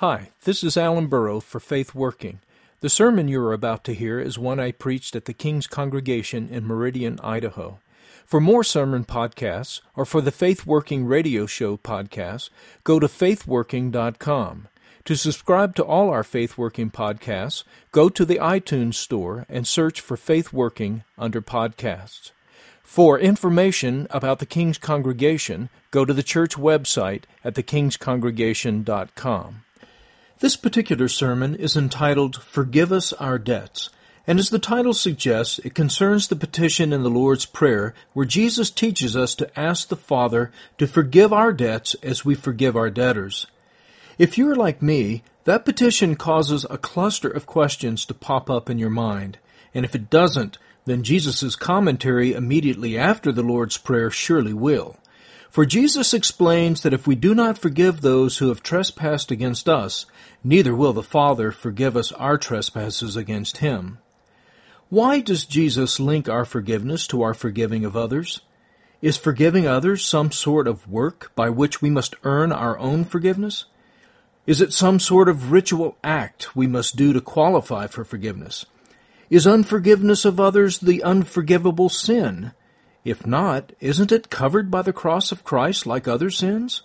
Hi, this is Alan Burrow for Faith Working. The sermon you are about to hear is one I preached at the King's Congregation in Meridian, Idaho. For more sermon podcasts or for the Faith Working radio show podcasts, go to faithworking.com. To subscribe to all our Faith Working podcasts, go to the iTunes Store and search for Faith Working under podcasts. For information about the King's Congregation, go to the church website at thekingscongregation.com. This particular sermon is entitled Forgive Us Our Debts, and as the title suggests, it concerns the petition in the Lord's Prayer where Jesus teaches us to ask the Father to forgive our debts as we forgive our debtors. If you're like me, that petition causes a cluster of questions to pop up in your mind, and if it doesn't, then Jesus' commentary immediately after the Lord's Prayer surely will. For Jesus explains that if we do not forgive those who have trespassed against us, neither will the Father forgive us our trespasses against him. Why does Jesus link our forgiveness to our forgiving of others? Is forgiving others some sort of work by which we must earn our own forgiveness? Is it some sort of ritual act we must do to qualify for forgiveness? Is unforgiveness of others the unforgivable sin? If not, isn't it covered by the cross of Christ like other sins?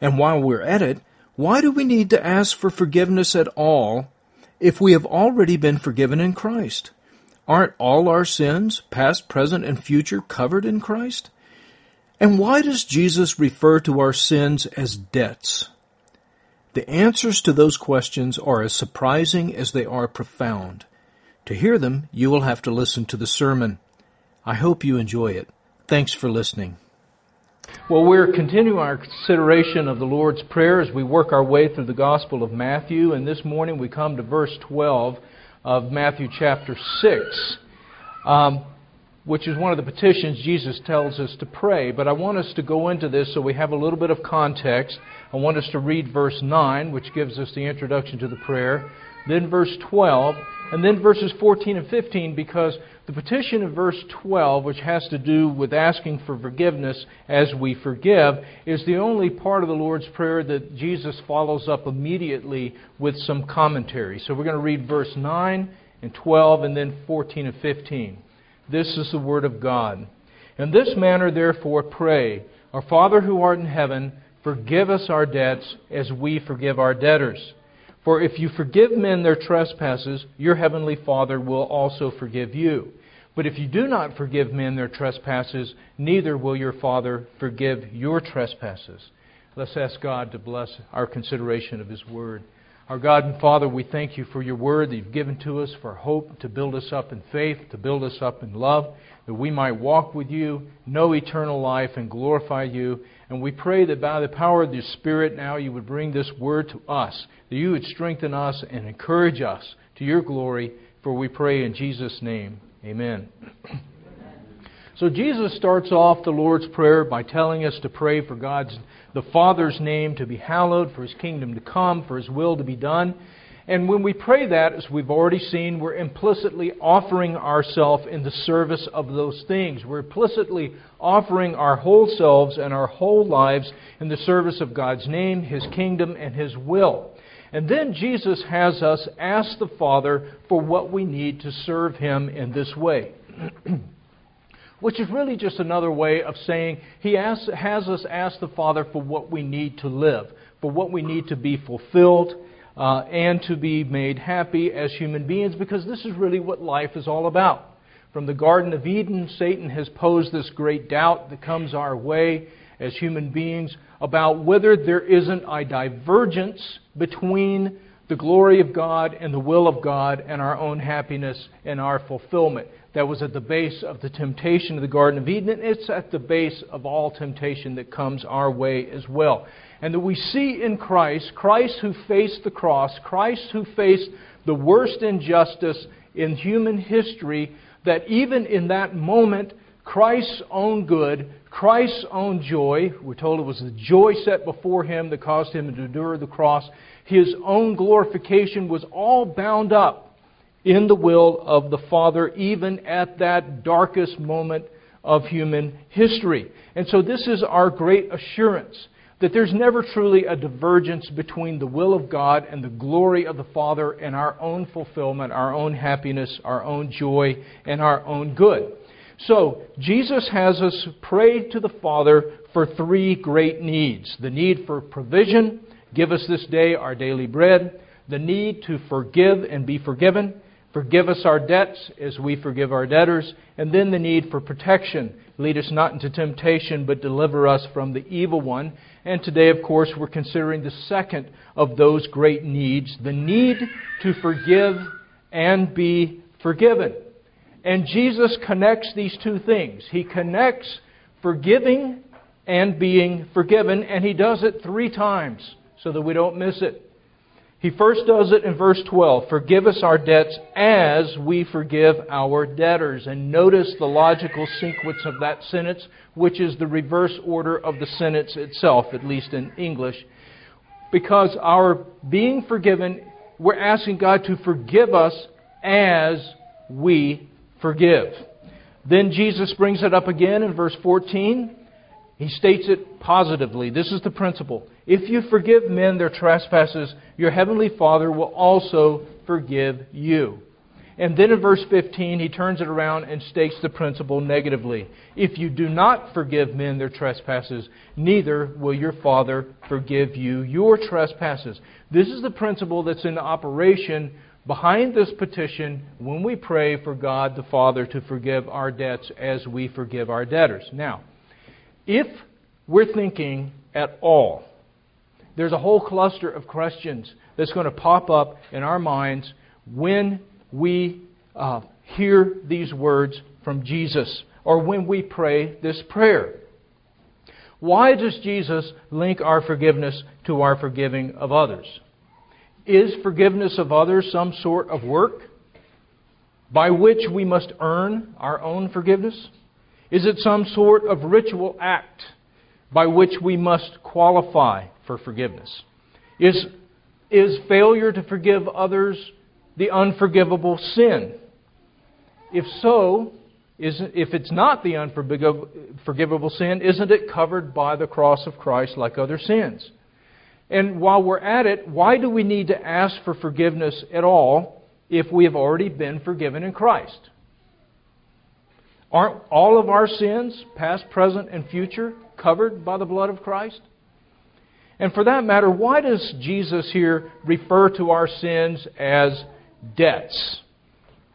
And while we're at it, why do we need to ask for forgiveness at all if we have already been forgiven in Christ? Aren't all our sins, past, present, and future, covered in Christ? And why does Jesus refer to our sins as debts? The answers to those questions are as surprising as they are profound. To hear them, you will have to listen to the sermon. I hope you enjoy it. Thanks for listening. Well, we're continuing our consideration of the Lord's Prayer as we work our way through the Gospel of Matthew, and this morning we come to verse 12 of Matthew chapter 6, um, which is one of the petitions Jesus tells us to pray. But I want us to go into this so we have a little bit of context. I want us to read verse 9, which gives us the introduction to the prayer, then verse 12, and then verses 14 and 15, because the petition of verse 12, which has to do with asking for forgiveness as we forgive, is the only part of the Lord's Prayer that Jesus follows up immediately with some commentary. So we're going to read verse 9 and 12 and then 14 and 15. This is the Word of God. In this manner, therefore, pray Our Father who art in heaven, forgive us our debts as we forgive our debtors. For if you forgive men their trespasses, your heavenly Father will also forgive you. But if you do not forgive men their trespasses, neither will your Father forgive your trespasses. Let's ask God to bless our consideration of His Word. Our God and Father, we thank you for your Word that you've given to us for hope, to build us up in faith, to build us up in love, that we might walk with you, know eternal life, and glorify you. And we pray that by the power of the Spirit now you would bring this Word to us, that you would strengthen us and encourage us to your glory, for we pray in Jesus' name. Amen. So Jesus starts off the Lord's Prayer by telling us to pray for God's the Father's name to be hallowed, for his kingdom to come, for his will to be done. And when we pray that, as we've already seen, we're implicitly offering ourselves in the service of those things. We're implicitly offering our whole selves and our whole lives in the service of God's name, His kingdom, and His will. And then Jesus has us ask the Father for what we need to serve Him in this way. Which is really just another way of saying He asks, has us ask the Father for what we need to live, for what we need to be fulfilled, uh, and to be made happy as human beings, because this is really what life is all about. From the Garden of Eden, Satan has posed this great doubt that comes our way as human beings about whether there isn't a divergence between the glory of God and the will of God and our own happiness and our fulfillment. That was at the base of the temptation of the Garden of Eden, and it's at the base of all temptation that comes our way as well. And that we see in Christ, Christ who faced the cross, Christ who faced the worst injustice in human history, that even in that moment, Christ's own good, Christ's own joy, we're told it was the joy set before him that caused him to endure the cross, his own glorification was all bound up in the will of the Father, even at that darkest moment of human history. And so, this is our great assurance that there's never truly a divergence between the will of God and the glory of the Father and our own fulfillment, our own happiness, our own joy, and our own good. So, Jesus has us pray to the Father for three great needs. The need for provision, give us this day our daily bread, the need to forgive and be forgiven, forgive us our debts as we forgive our debtors, and then the need for protection, lead us not into temptation, but deliver us from the evil one. And today, of course, we're considering the second of those great needs the need to forgive and be forgiven. And Jesus connects these two things. He connects forgiving and being forgiven, and he does it three times so that we don't miss it. He first does it in verse 12 Forgive us our debts as we forgive our debtors. And notice the logical sequence of that sentence, which is the reverse order of the sentence itself, at least in English. Because our being forgiven, we're asking God to forgive us as we forgive. Then Jesus brings it up again in verse 14. He states it positively. This is the principle. If you forgive men their trespasses, your heavenly Father will also forgive you. And then in verse 15, he turns it around and states the principle negatively. If you do not forgive men their trespasses, neither will your Father forgive you your trespasses. This is the principle that's in operation behind this petition when we pray for God the Father to forgive our debts as we forgive our debtors. Now, if we're thinking at all, there's a whole cluster of questions that's going to pop up in our minds when we uh, hear these words from Jesus or when we pray this prayer. Why does Jesus link our forgiveness to our forgiving of others? Is forgiveness of others some sort of work by which we must earn our own forgiveness? Is it some sort of ritual act by which we must qualify for forgiveness? Is, is failure to forgive others the unforgivable sin? If so, is, if it's not the unforgivable sin, isn't it covered by the cross of Christ like other sins? And while we're at it, why do we need to ask for forgiveness at all if we have already been forgiven in Christ? Aren't all of our sins, past, present, and future, covered by the blood of Christ? And for that matter, why does Jesus here refer to our sins as debts?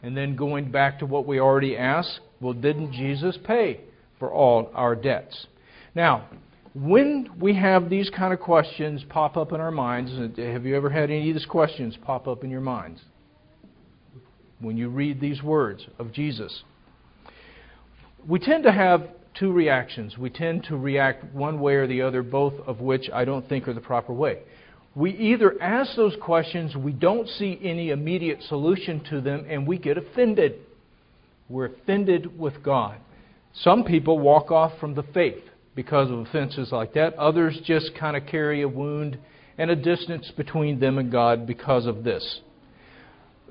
And then going back to what we already asked, well, didn't Jesus pay for all our debts? Now, when we have these kind of questions pop up in our minds, have you ever had any of these questions pop up in your minds? When you read these words of Jesus, we tend to have two reactions. We tend to react one way or the other, both of which I don't think are the proper way. We either ask those questions, we don't see any immediate solution to them, and we get offended. We're offended with God. Some people walk off from the faith because of offenses like that. Others just kind of carry a wound and a distance between them and God because of this.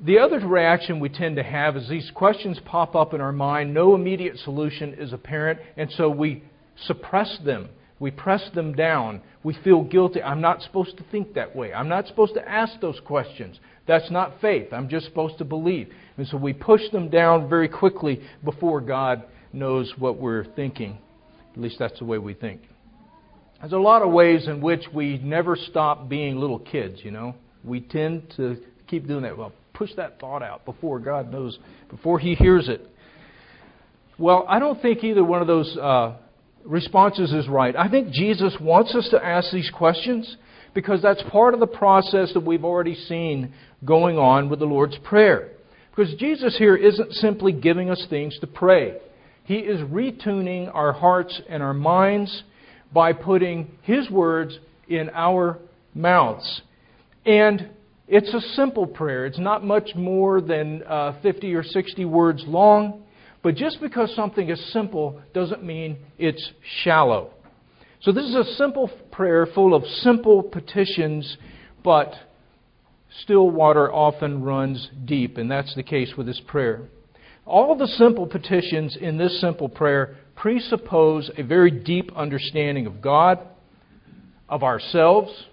The other reaction we tend to have is these questions pop up in our mind, no immediate solution is apparent, and so we suppress them. We press them down. We feel guilty. I'm not supposed to think that way. I'm not supposed to ask those questions. That's not faith. I'm just supposed to believe. And so we push them down very quickly before God knows what we're thinking. At least that's the way we think. There's a lot of ways in which we never stop being little kids, you know. We tend to keep doing that. Well, push that thought out before God knows, before He hears it. Well, I don't think either one of those uh, responses is right. I think Jesus wants us to ask these questions because that's part of the process that we've already seen going on with the Lord's Prayer. Because Jesus here isn't simply giving us things to pray. He is retuning our hearts and our minds by putting His words in our mouths. And it's a simple prayer. It's not much more than uh, 50 or 60 words long. But just because something is simple doesn't mean it's shallow. So this is a simple prayer full of simple petitions, but still water often runs deep, and that's the case with this prayer. All the simple petitions in this simple prayer presuppose a very deep understanding of God, of ourselves,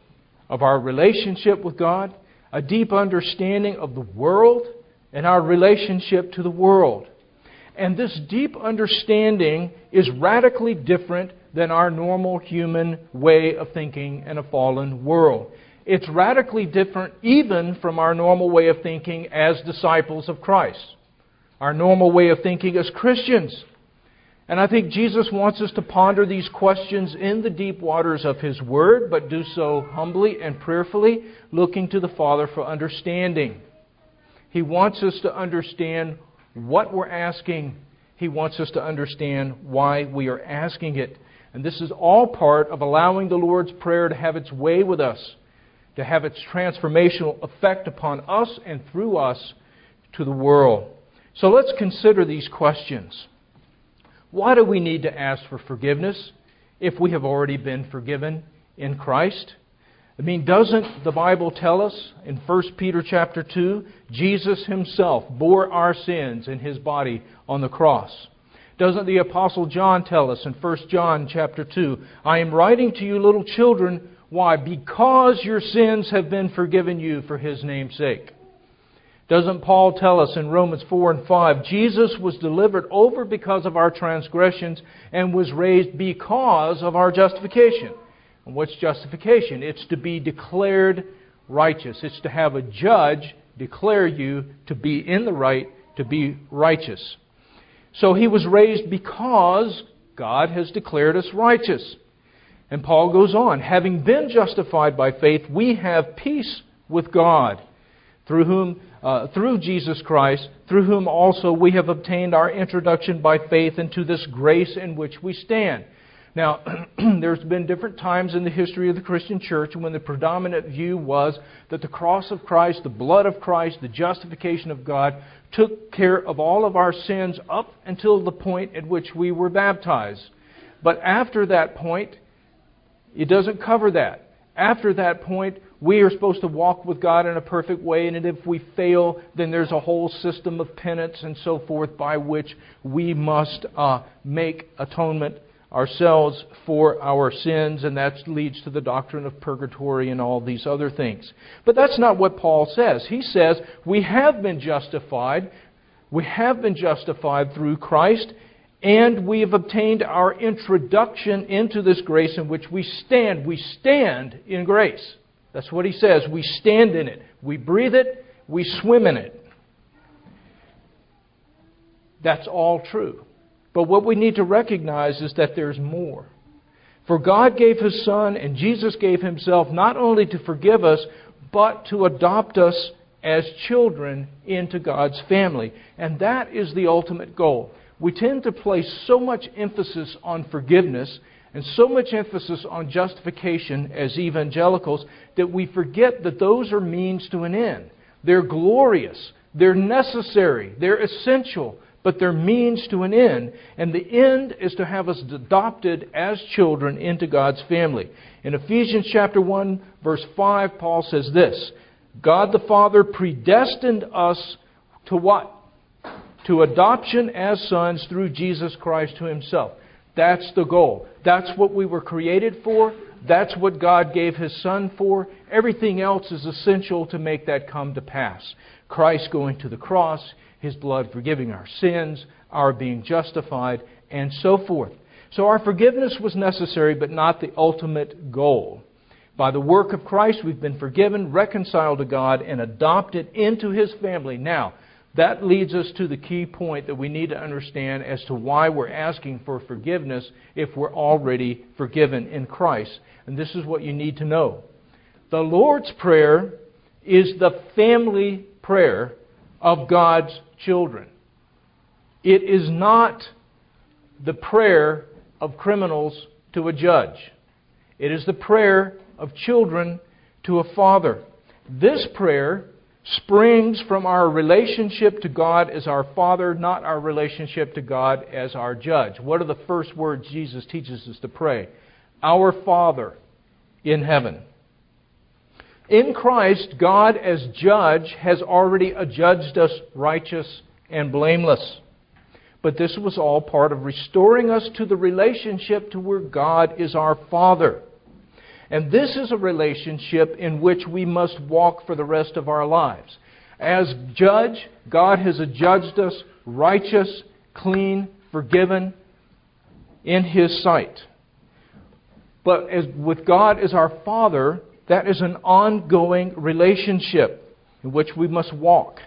of our relationship with God, a deep understanding of the world and our relationship to the world. And this deep understanding is radically different than our normal human way of thinking in a fallen world. It's radically different even from our normal way of thinking as disciples of Christ, our normal way of thinking as Christians. And I think Jesus wants us to ponder these questions in the deep waters of His Word, but do so humbly and prayerfully, looking to the Father for understanding. He wants us to understand what we're asking. He wants us to understand why we are asking it. And this is all part of allowing the Lord's Prayer to have its way with us, to have its transformational effect upon us and through us to the world. So let's consider these questions. Why do we need to ask for forgiveness if we have already been forgiven in Christ? I mean, doesn't the Bible tell us in 1 Peter chapter 2, Jesus himself bore our sins in his body on the cross? Doesn't the apostle John tell us in 1 John chapter 2, I am writing to you little children, why? Because your sins have been forgiven you for his name's sake. Doesn't Paul tell us in Romans 4 and 5, Jesus was delivered over because of our transgressions and was raised because of our justification? And what's justification? It's to be declared righteous. It's to have a judge declare you to be in the right, to be righteous. So he was raised because God has declared us righteous. And Paul goes on, having been justified by faith, we have peace with God through whom uh, through Jesus Christ, through whom also we have obtained our introduction by faith into this grace in which we stand. Now, there's been different times in the history of the Christian church when the predominant view was that the cross of Christ, the blood of Christ, the justification of God took care of all of our sins up until the point at which we were baptized. But after that point, it doesn't cover that. After that point, we are supposed to walk with God in a perfect way, and if we fail, then there's a whole system of penance and so forth by which we must uh, make atonement ourselves for our sins, and that leads to the doctrine of purgatory and all these other things. But that's not what Paul says. He says, We have been justified. We have been justified through Christ, and we have obtained our introduction into this grace in which we stand. We stand in grace. That's what he says. We stand in it, we breathe it, we swim in it. That's all true. But what we need to recognize is that there's more. For God gave His Son, and Jesus gave Himself not only to forgive us, but to adopt us as children into God's family. And that is the ultimate goal. We tend to place so much emphasis on forgiveness and so much emphasis on justification as evangelicals that we forget that those are means to an end. They're glorious, they're necessary, they're essential, but they're means to an end. And the end is to have us adopted as children into God's family. In Ephesians chapter 1, verse 5, Paul says this God the Father predestined us to what? To adoption as sons through Jesus Christ to himself. That's the goal. That's what we were created for. That's what God gave His Son for. Everything else is essential to make that come to pass. Christ going to the cross, His blood forgiving our sins, our being justified, and so forth. So our forgiveness was necessary, but not the ultimate goal. By the work of Christ, we've been forgiven, reconciled to God, and adopted into His family. Now, that leads us to the key point that we need to understand as to why we're asking for forgiveness if we're already forgiven in Christ. And this is what you need to know. The Lord's Prayer is the family prayer of God's children. It is not the prayer of criminals to a judge. It is the prayer of children to a father. This prayer springs from our relationship to God as our Father, not our relationship to God as our judge. What are the first words Jesus teaches us to pray? Our Father in heaven. In Christ, God as judge has already adjudged us righteous and blameless. But this was all part of restoring us to the relationship to where God is our Father. And this is a relationship in which we must walk for the rest of our lives. As judge, God has adjudged us righteous, clean, forgiven in His sight. But as, with God as our Father, that is an ongoing relationship in which we must walk.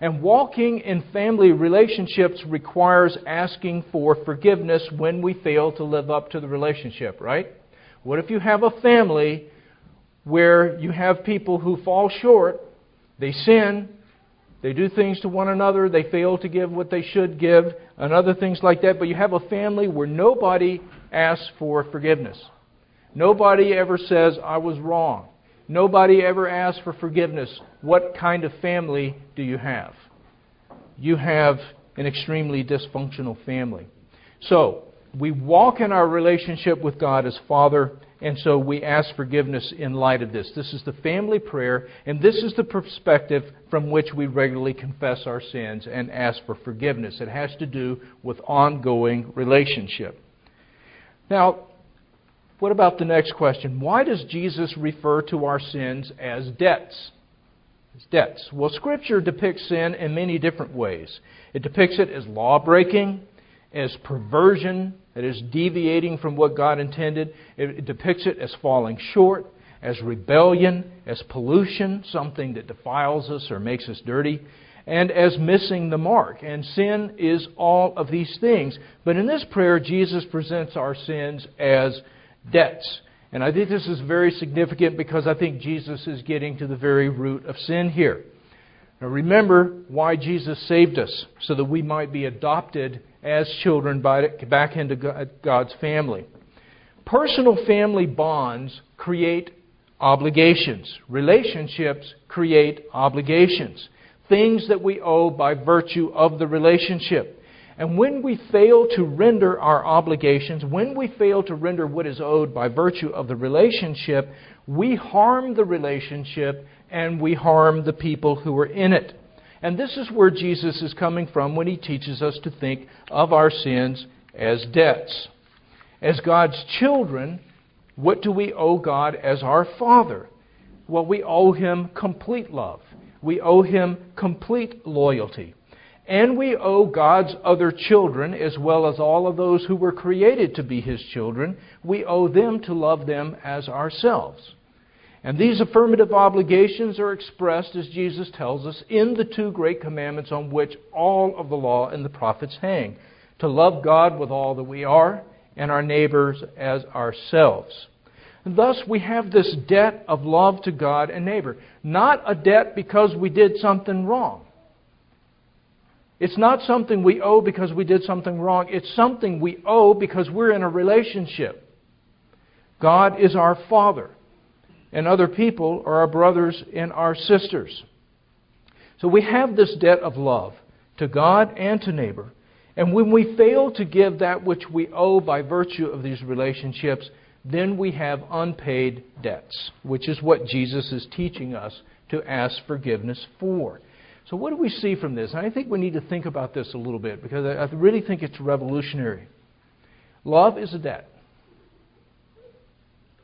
And walking in family relationships requires asking for forgiveness when we fail to live up to the relationship, right? What if you have a family where you have people who fall short, they sin, they do things to one another, they fail to give what they should give, and other things like that, but you have a family where nobody asks for forgiveness. Nobody ever says, I was wrong. Nobody ever asks for forgiveness. What kind of family do you have? You have an extremely dysfunctional family. So, we walk in our relationship with God as Father, and so we ask forgiveness in light of this. This is the family prayer, and this is the perspective from which we regularly confess our sins and ask for forgiveness. It has to do with ongoing relationship. Now, what about the next question? Why does Jesus refer to our sins as debts? As debts. Well, Scripture depicts sin in many different ways. It depicts it as law breaking, as perversion, that is deviating from what God intended. It depicts it as falling short, as rebellion, as pollution, something that defiles us or makes us dirty, and as missing the mark. And sin is all of these things. But in this prayer, Jesus presents our sins as debts. And I think this is very significant because I think Jesus is getting to the very root of sin here. Now remember why Jesus saved us, so that we might be adopted as children back into God's family. Personal family bonds create obligations. Relationships create obligations. Things that we owe by virtue of the relationship. And when we fail to render our obligations, when we fail to render what is owed by virtue of the relationship, we harm the relationship and we harm the people who are in it. And this is where Jesus is coming from when he teaches us to think of our sins as debts. As God's children, what do we owe God as our Father? Well, we owe Him complete love. We owe Him complete loyalty. And we owe God's other children, as well as all of those who were created to be His children, we owe them to love them as ourselves. And these affirmative obligations are expressed, as Jesus tells us, in the two great commandments on which all of the law and the prophets hang to love God with all that we are, and our neighbors as ourselves. And thus, we have this debt of love to God and neighbor. Not a debt because we did something wrong. It's not something we owe because we did something wrong. It's something we owe because we're in a relationship. God is our Father, and other people are our brothers and our sisters. So we have this debt of love to God and to neighbor. And when we fail to give that which we owe by virtue of these relationships, then we have unpaid debts, which is what Jesus is teaching us to ask forgiveness for. So, what do we see from this? And I think we need to think about this a little bit because I really think it's revolutionary. Love is a debt.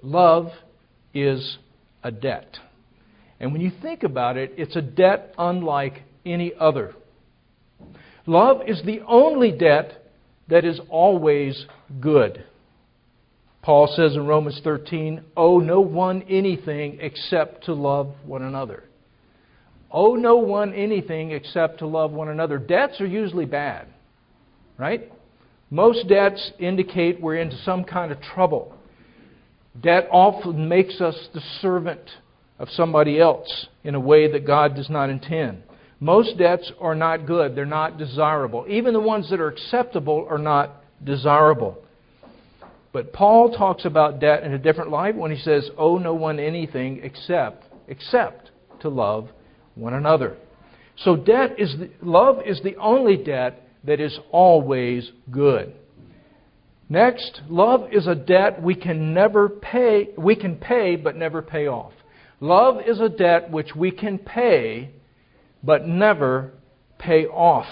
Love is a debt. And when you think about it, it's a debt unlike any other. Love is the only debt that is always good. Paul says in Romans 13, Owe no one anything except to love one another. Owe no one anything except to love one another. Debts are usually bad, right? Most debts indicate we're into some kind of trouble. Debt often makes us the servant of somebody else in a way that God does not intend. Most debts are not good, they're not desirable. Even the ones that are acceptable are not desirable. But Paul talks about debt in a different light when he says, Owe no one anything except except to love one another. So debt is the, love is the only debt that is always good. Next, love is a debt we can never pay, we can pay but never pay off. Love is a debt which we can pay but never pay off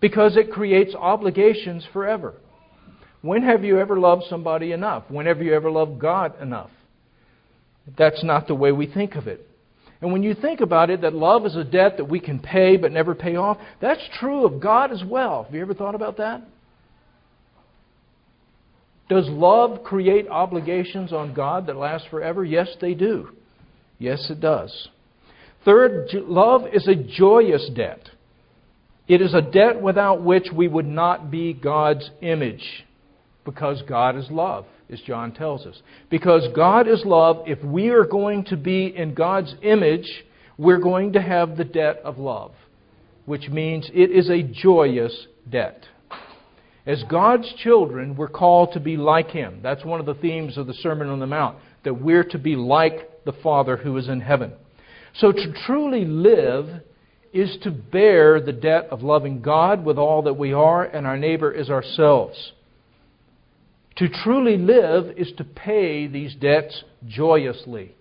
because it creates obligations forever. When have you ever loved somebody enough? When have you ever loved God enough? That's not the way we think of it. And when you think about it, that love is a debt that we can pay but never pay off, that's true of God as well. Have you ever thought about that? Does love create obligations on God that last forever? Yes, they do. Yes, it does. Third, love is a joyous debt. It is a debt without which we would not be God's image, because God is love, as John tells us. Because God is love, if we are going to be in God's image, we're going to have the debt of love, which means it is a joyous debt. As God's children, we're called to be like Him. That's one of the themes of the Sermon on the Mount, that we're to be like the Father who is in heaven. So to truly live is to bear the debt of loving God with all that we are and our neighbor as ourselves. To truly live is to pay these debts joyously,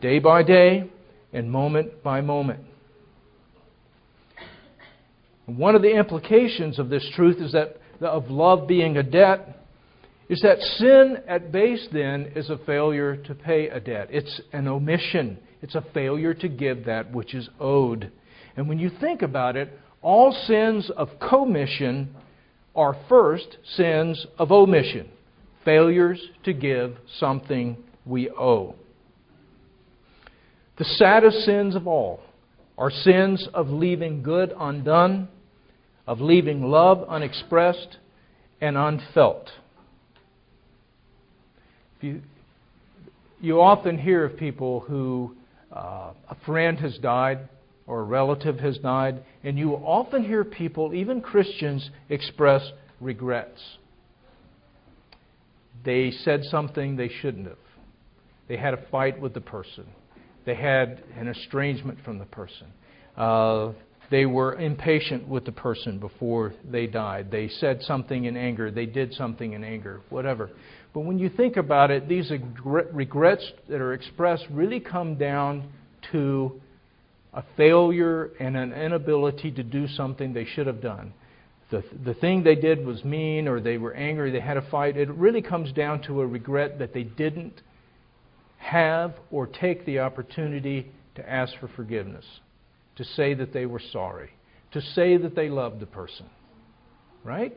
day by day and moment by moment. One of the implications of this truth is that of love being a debt is that sin at base then is a failure to pay a debt. It's an omission. It's a failure to give that which is owed. And when you think about it, all sins of commission are first sins of omission, failures to give something we owe. The saddest sins of all are sins of leaving good undone of leaving love unexpressed and unfelt. You, you, often hear of people who uh, a friend has died or a relative has died, and you often hear people, even Christians, express regrets. They said something they shouldn't have. They had a fight with the person. They had an estrangement from the person. Uh, they were impatient with the person before they died. They said something in anger. They did something in anger, whatever. But when you think about it, these regrets that are expressed really come down to a failure and an inability to do something they should have done. The, the thing they did was mean, or they were angry, they had a fight. It really comes down to a regret that they didn't have or take the opportunity to ask for forgiveness to say that they were sorry, to say that they loved the person. Right?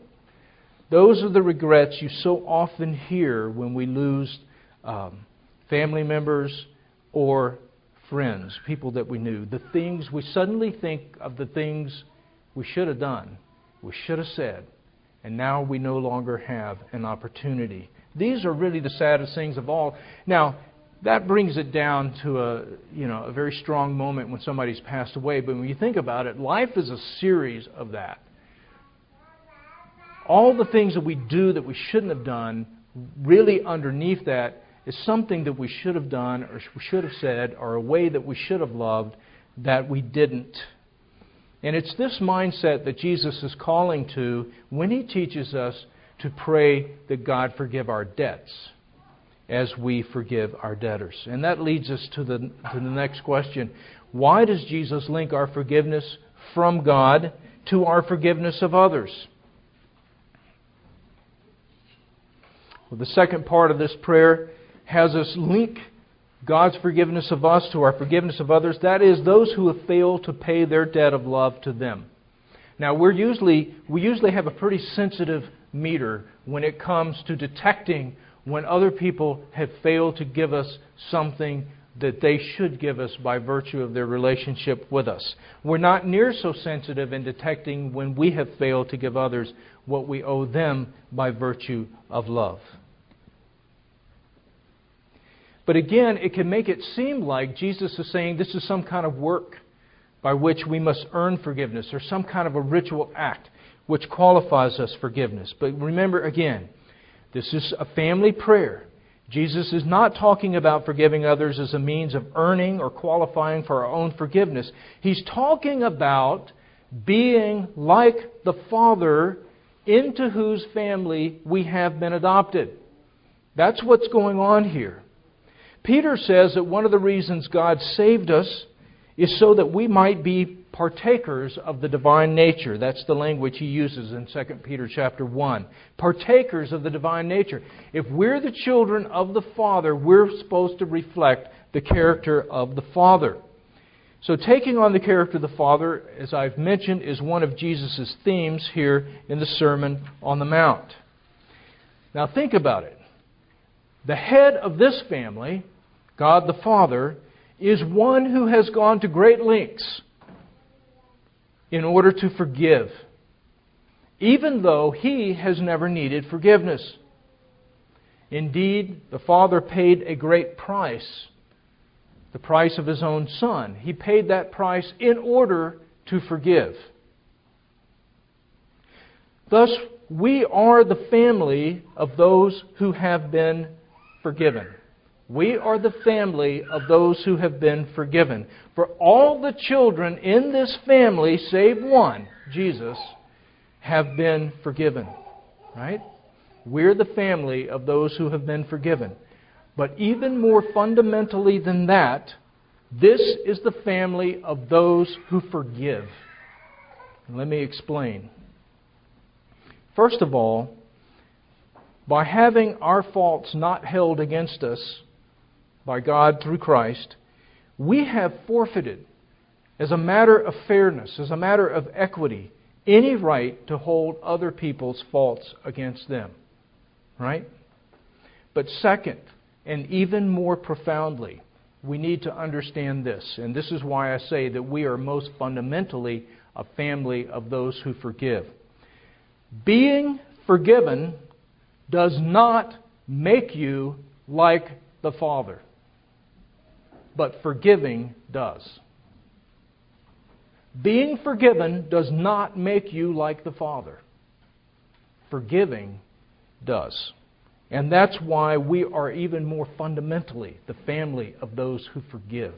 Those are the regrets you so often hear when we lose um, family members or friends, people that we knew. The things we suddenly think of the things we should have done, we should have said, and now we no longer have an opportunity. These are really the saddest things of all. Now, that brings it down to a you know a very strong moment when somebody's passed away. But when you think about it, life is a series of that. All the things that we do that we shouldn't have done, really underneath that is something that we should have done or should have said or a way that we should have loved that we didn't. And it's this mindset that Jesus is calling to when he teaches us to pray that God forgive our debts as we forgive our debtors. And that leads us to the, to the next question. Why does Jesus link our forgiveness from God to our forgiveness of others? Well, the second part of this prayer has us link God's forgiveness of us to our forgiveness of others. That is, those who have failed to pay their debt of love to them. Now, we're usually, we usually have a pretty sensitive meter when it comes to detecting when other people have failed to give us something that they should give us by virtue of their relationship with us. We're not near so sensitive in detecting when we have failed to give others what we owe them by virtue of love. But again, it can make it seem like Jesus is saying this is some kind of work by which we must earn forgiveness or some kind of a ritual act which qualifies us forgiveness. But remember again, this is a family prayer. Jesus is not talking about forgiving others as a means of earning or qualifying for our own forgiveness. He's talking about being like the Father into whose family we have been adopted. That's what's going on here. Peter says that one of the reasons God saved us is so that we might be partakers of the divine nature. That's the language he uses in 2 Peter chapter 1. Partakers of the divine nature. If we're the children of the Father, we're supposed to reflect the character of the Father. So, taking on the character of the Father, as I've mentioned, is one of Jesus' themes here in the Sermon on the Mount. Now, think about it. The head of this family, God the Father, is one who has gone to great lengths in order to forgive, even though he has never needed forgiveness. Indeed, the Father paid a great price, the price of his own Son. He paid that price in order to forgive. Thus, we are the family of those who have been forgiven. We are the family of those who have been forgiven. For all the children in this family, save one, Jesus, have been forgiven. Right? We're the family of those who have been forgiven. But even more fundamentally than that, this is the family of those who forgive. Let me explain. First of all, by having our faults not held against us, by God through Christ, we have forfeited, as a matter of fairness, as a matter of equity, any right to hold other people's faults against them. Right? But second, and even more profoundly, we need to understand this. And this is why I say that we are most fundamentally a family of those who forgive. Being forgiven does not make you like the Father but forgiving does. Being forgiven does not make you like the Father. Forgiving does. And that's why we are even more fundamentally the family of those who forgive.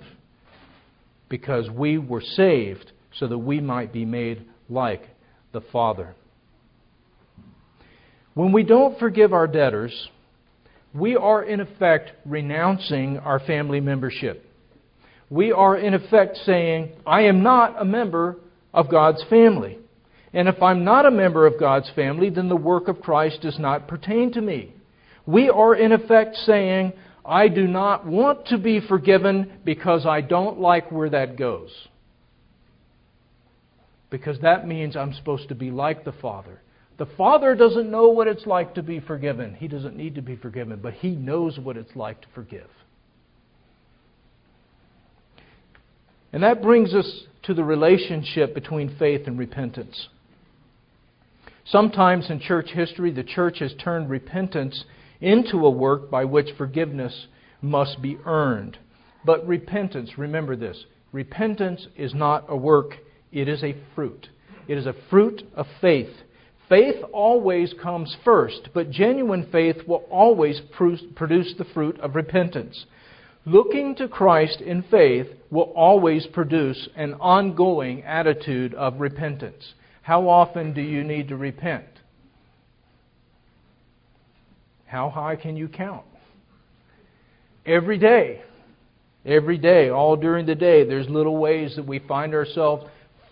Because we were saved so that we might be made like the Father. When we don't forgive our debtors, we are in effect renouncing our family membership. We are in effect saying, I am not a member of God's family. And if I'm not a member of God's family, then the work of Christ does not pertain to me. We are in effect saying, I do not want to be forgiven because I don't like where that goes. Because that means I'm supposed to be like the Father. The Father doesn't know what it's like to be forgiven. He doesn't need to be forgiven, but He knows what it's like to forgive. And that brings us to the relationship between faith and repentance. Sometimes in church history, the church has turned repentance into a work by which forgiveness must be earned. But repentance, remember this repentance is not a work, it is a fruit. It is a fruit of faith. Faith always comes first, but genuine faith will always produce the fruit of repentance. Looking to Christ in faith will always produce an ongoing attitude of repentance. How often do you need to repent? How high can you count? Every day. Every day, all during the day, there's little ways that we find ourselves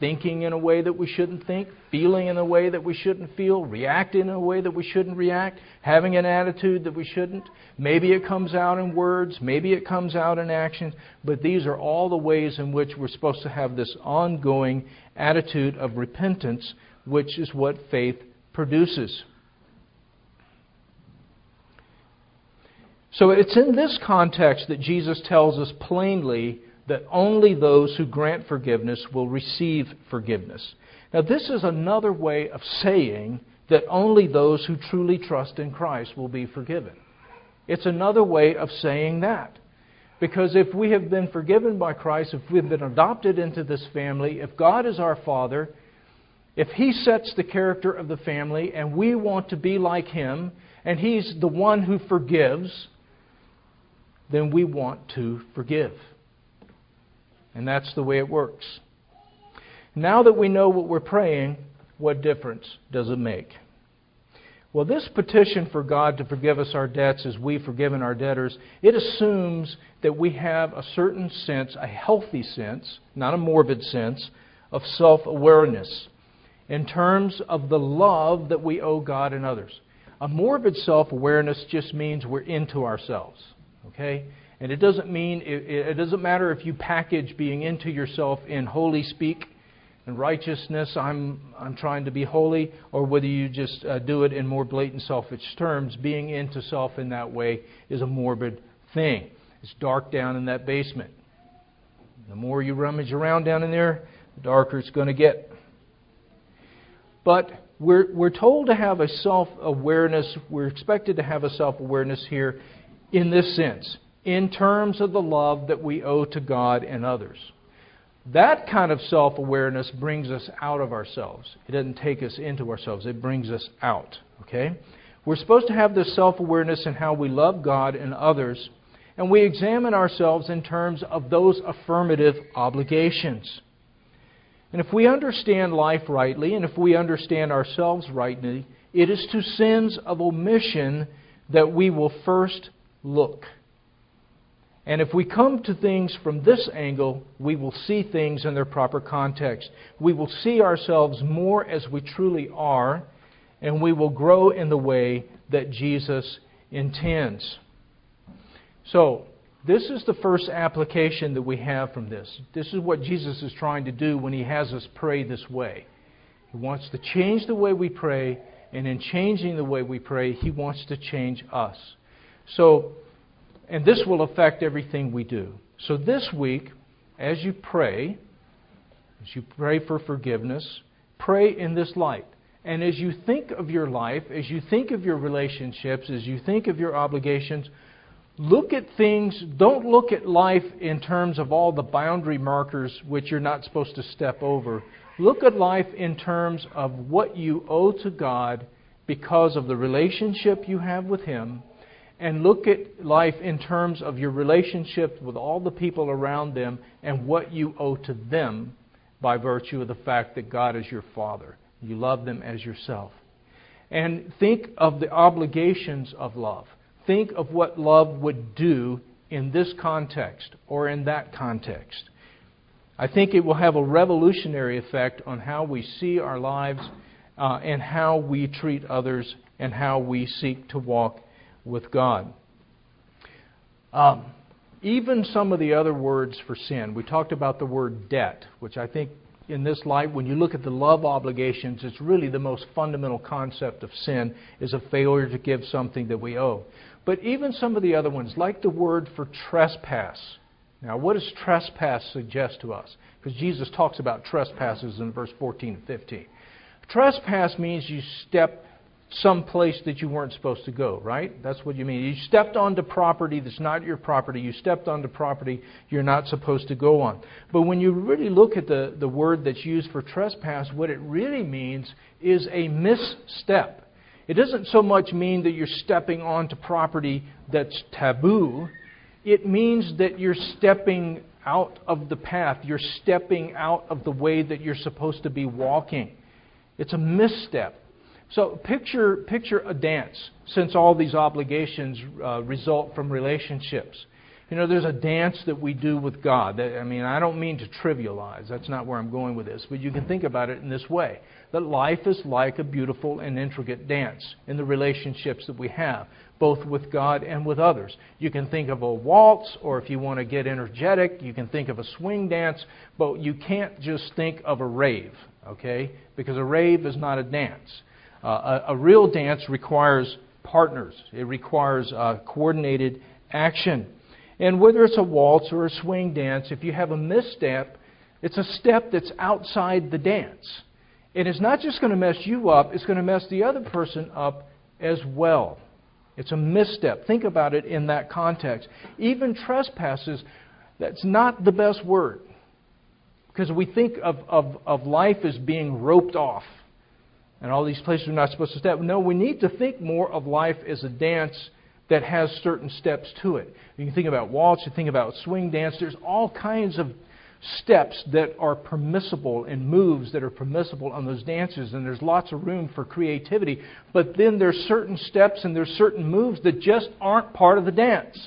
thinking in a way that we shouldn't think, feeling in a way that we shouldn't feel, reacting in a way that we shouldn't react, having an attitude that we shouldn't. Maybe it comes out in words, maybe it comes out in actions, but these are all the ways in which we're supposed to have this ongoing attitude of repentance, which is what faith produces. So it's in this context that Jesus tells us plainly that only those who grant forgiveness will receive forgiveness. Now, this is another way of saying that only those who truly trust in Christ will be forgiven. It's another way of saying that. Because if we have been forgiven by Christ, if we've been adopted into this family, if God is our Father, if He sets the character of the family and we want to be like Him, and He's the one who forgives, then we want to forgive. And that's the way it works. Now that we know what we're praying, what difference does it make? Well, this petition for God to forgive us our debts as we've forgiven our debtors, it assumes that we have a certain sense, a healthy sense, not a morbid sense, of self awareness in terms of the love that we owe God and others. A morbid self awareness just means we're into ourselves. Okay? And it doesn't mean, it, it doesn't matter if you package being into yourself in holy speak and righteousness, I'm, I'm trying to be holy, or whether you just uh, do it in more blatant selfish terms, being into self in that way is a morbid thing. It's dark down in that basement. The more you rummage around down in there, the darker it's going to get. But we're, we're told to have a self awareness, we're expected to have a self awareness here in this sense, in terms of the love that we owe to God and others. That kind of self awareness brings us out of ourselves. It doesn't take us into ourselves, it brings us out. Okay? We're supposed to have this self awareness in how we love God and others, and we examine ourselves in terms of those affirmative obligations. And if we understand life rightly, and if we understand ourselves rightly, it is to sins of omission that we will first look. And if we come to things from this angle, we will see things in their proper context. We will see ourselves more as we truly are, and we will grow in the way that Jesus intends. So, this is the first application that we have from this. This is what Jesus is trying to do when he has us pray this way. He wants to change the way we pray, and in changing the way we pray, he wants to change us. So, and this will affect everything we do. So this week, as you pray, as you pray for forgiveness, pray in this light. And as you think of your life, as you think of your relationships, as you think of your obligations, Look at things, don't look at life in terms of all the boundary markers which you're not supposed to step over. Look at life in terms of what you owe to God because of the relationship you have with Him. And look at life in terms of your relationship with all the people around them and what you owe to them by virtue of the fact that God is your Father. You love them as yourself. And think of the obligations of love think of what love would do in this context or in that context. I think it will have a revolutionary effect on how we see our lives uh, and how we treat others and how we seek to walk with God. Um, even some of the other words for sin, we talked about the word debt, which I think in this light, when you look at the love obligations, it's really the most fundamental concept of sin is a failure to give something that we owe. But even some of the other ones, like the word for trespass. Now, what does trespass suggest to us? Because Jesus talks about trespasses in verse 14 and 15. Trespass means you step someplace that you weren't supposed to go, right? That's what you mean. You stepped onto property that's not your property. You stepped onto property you're not supposed to go on. But when you really look at the, the word that's used for trespass, what it really means is a misstep. It doesn't so much mean that you're stepping onto property that's taboo. It means that you're stepping out of the path. You're stepping out of the way that you're supposed to be walking. It's a misstep. So picture, picture a dance, since all these obligations uh, result from relationships. You know, there's a dance that we do with God. I mean, I don't mean to trivialize. That's not where I'm going with this. But you can think about it in this way that life is like a beautiful and intricate dance in the relationships that we have, both with God and with others. You can think of a waltz, or if you want to get energetic, you can think of a swing dance, but you can't just think of a rave, okay? Because a rave is not a dance. Uh, a, a, real dance requires partners, it requires uh, coordinated action. And whether it's a waltz or a swing dance, if you have a misstep, it's a step that's outside the dance. And it's not just going to mess you up, it's going to mess the other person up as well. It's a misstep. Think about it in that context. Even trespasses, that's not the best word. Because we think of, of, of life as being roped off. And all these places we're not supposed to step. No, we need to think more of life as a dance that has certain steps to it. You can think about waltz, you think about swing dance. There's all kinds of steps that are permissible and moves that are permissible on those dances, and there's lots of room for creativity. But then there's certain steps and there's certain moves that just aren't part of the dance.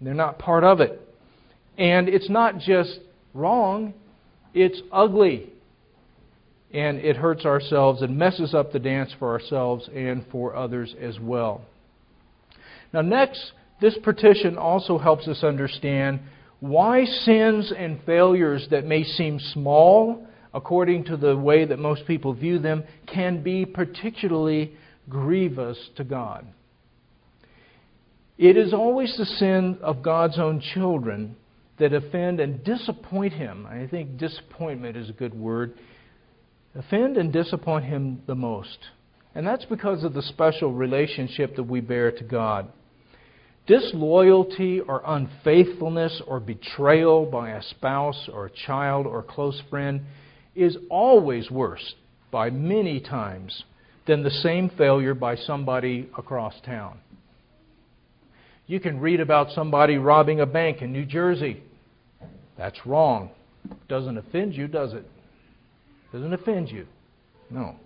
They're not part of it. And it's not just wrong, it's ugly. And it hurts ourselves and messes up the dance for ourselves and for others as well. Now, next This petition also helps us understand why sins and failures that may seem small, according to the way that most people view them, can be particularly grievous to God. It is always the sin of God's own children that offend and disappoint Him. I think disappointment is a good word. Offend and disappoint Him the most. And that's because of the special relationship that we bear to God. Disloyalty or unfaithfulness or betrayal by a spouse or a child or a close friend is always worse by many times than the same failure by somebody across town. You can read about somebody robbing a bank in New Jersey. That's wrong. Doesn't offend you, does it? Doesn't offend you. No.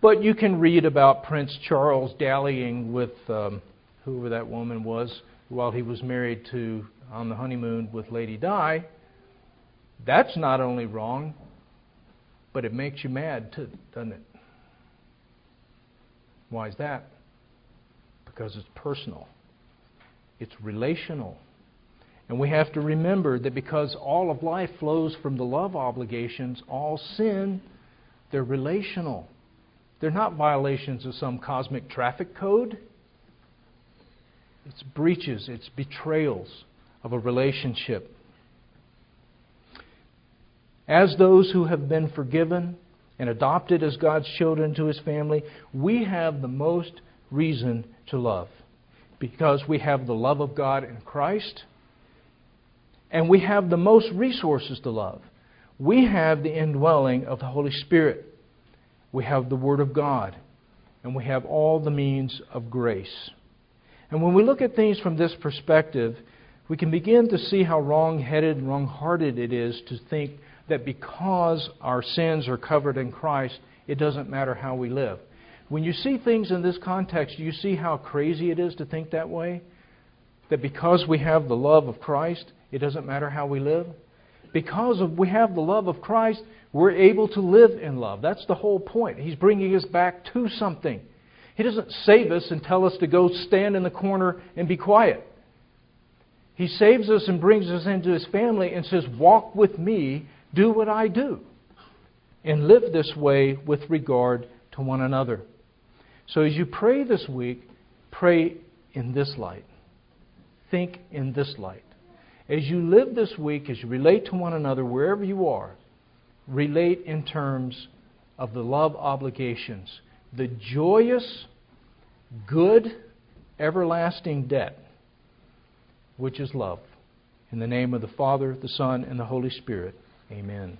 But you can read about Prince Charles dallying with um, whoever that woman was while he was married to on the honeymoon with Lady Di. That's not only wrong, but it makes you mad too, doesn't it? Why is that? Because it's personal. It's relational. And we have to remember that because all of life flows from the love obligations, all sin, they're relational. They're not violations of some cosmic traffic code. It's breaches, it's betrayals of a relationship. As those who have been forgiven and adopted as God's children to his family, we have the most reason to love because we have the love of God in Christ and we have the most resources to love. We have the indwelling of the Holy Spirit we have the Word of God, and we have all the means of grace. And when we look at things from this perspective, we can begin to see how wrong headed and wrong hearted it is to think that because our sins are covered in Christ, it doesn't matter how we live. When you see things in this context, you see how crazy it is to think that way? That because we have the love of Christ, it doesn't matter how we live? Because of, we have the love of Christ, we're able to live in love. That's the whole point. He's bringing us back to something. He doesn't save us and tell us to go stand in the corner and be quiet. He saves us and brings us into His family and says, Walk with me, do what I do, and live this way with regard to one another. So as you pray this week, pray in this light. Think in this light. As you live this week, as you relate to one another, wherever you are, relate in terms of the love obligations, the joyous, good, everlasting debt, which is love. In the name of the Father, the Son, and the Holy Spirit, amen.